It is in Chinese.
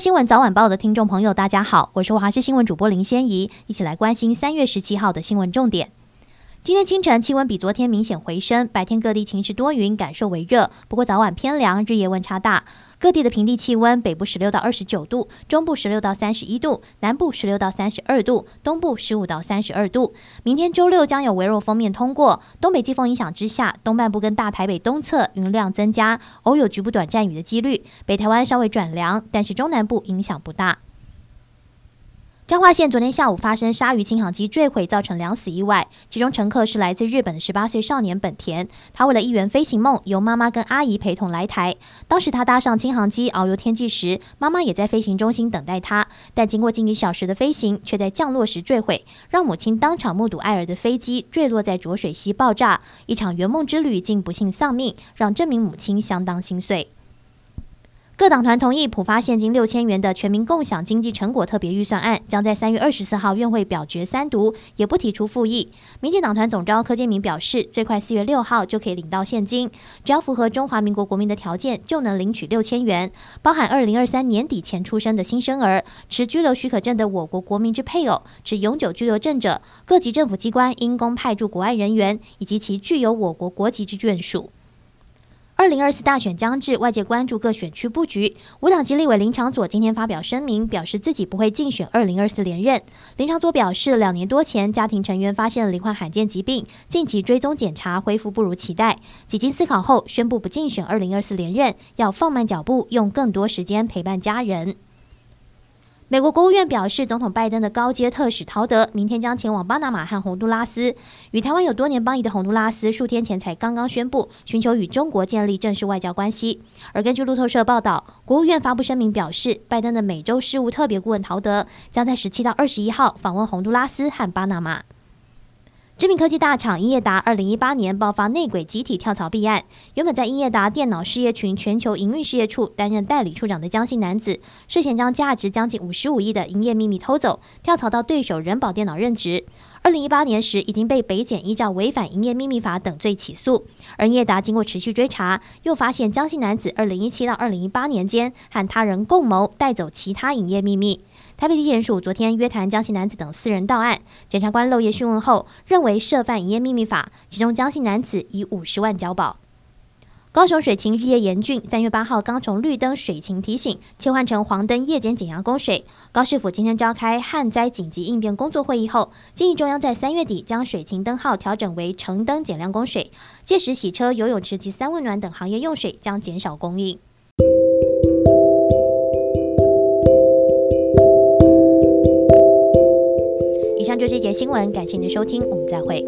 新闻早晚报的听众朋友，大家好，我是华视新闻主播林仙怡，一起来关心三月十七号的新闻重点。今天清晨气温比昨天明显回升，白天各地晴时多云，感受为热。不过早晚偏凉，日夜温差大。各地的平地气温，北部十六到二十九度，中部十六到三十一度，南部十六到三十二度，东部十五到三十二度。明天周六将有微弱风面通过，东北季风影响之下，东半部跟大台北东侧云量增加，偶有局部短暂雨的几率。北台湾稍微转凉，但是中南部影响不大。彰化县昨天下午发生鲨鱼轻航机坠毁，造成两死意外，其中乘客是来自日本的十八岁少年本田。他为了一圆飞行梦，由妈妈跟阿姨陪同来台。当时他搭上轻航机遨游天际时，妈妈也在飞行中心等待他。但经过近一小时的飞行，却在降落时坠毁，让母亲当场目睹爱儿的飞机坠落在浊水溪爆炸，一场圆梦之旅竟不幸丧命，让这名母亲相当心碎。各党团同意普发现金六千元的全民共享经济成果特别预算案，将在三月二十四号院会表决三读，也不提出复议。民进党团总召柯建铭表示，最快四月六号就可以领到现金，只要符合中华民国国民的条件，就能领取六千元，包含二零二三年底前出生的新生儿、持居留许可证的我国国民之配偶、持永久居留证者、各级政府机关因公派驻国外人员以及其具有我国国籍之眷属。二零二四大选将至，外界关注各选区布局。五党籍立委林长佐今天发表声明，表示自己不会竞选二零二四连任。林长佐表示，两年多前家庭成员发现了罹患罕见疾病，近期追踪检查恢复不如期待。几经思考后，宣布不竞选二零二四连任，要放慢脚步，用更多时间陪伴家人。美国国务院表示，总统拜登的高阶特使陶德明天将前往巴拿马和洪都拉斯。与台湾有多年邦谊的洪都拉斯，数天前才刚刚宣布寻求与中国建立正式外交关系。而根据路透社报道，国务院发布声明表示，拜登的美洲事务特别顾问陶德将在十七到二十一号访问洪都拉斯和巴拿马。知名科技大厂英业达二零一八年爆发内鬼集体跳槽弊案，原本在英业达电脑事业群全球营运事业处担任代理处长的江姓男子，涉嫌将价值将近五十五亿的营业秘密偷走，跳槽到对手仁宝电脑任职。二零一八年时已经被北检依照违反营业秘密法等罪起诉，而英业达经过持续追查，又发现江姓男子二零一七到二零一八年间和他人共谋带走其他营业秘密。台北地检署昨天约谈江姓男子等四人到案，检察官漏夜讯问后，认为涉犯营业秘密法，其中江姓男子以五十万交保。高雄水情日夜严峻，三月八号刚从绿灯水情提醒切换成黄灯夜间减压供水。高市府今天召开旱灾紧急应变工作会议后，建议中央在三月底将水情灯号调整为橙灯减量供水，届时洗车、游泳池及三温暖等行业用水将减少供应。就这节新闻，感谢您的收听，我们再会。